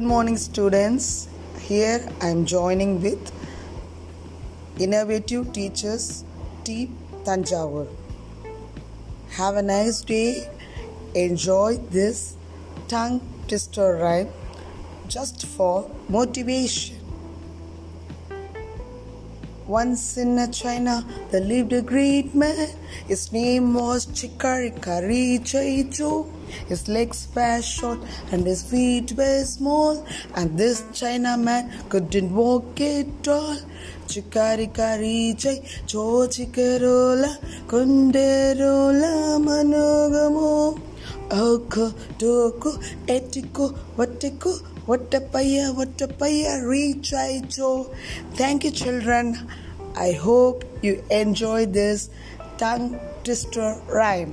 morning, students. Here I am joining with Innovative Teachers T. Thanjavur. Have a nice day. Enjoy this tongue twister rhyme just for motivation. Once in a China, there lived a great man. His name was Chikarikari Chaicho. His legs were short and his feet were small, and this China man couldn't walk at all. Chikarikari Chai Cho Chikarola Kunderola Manogamo. Oko, doko, etiko, watiko, watapaya, watapaya, recharge. Thank you, children. I hope you enjoy this tongue twister rhyme.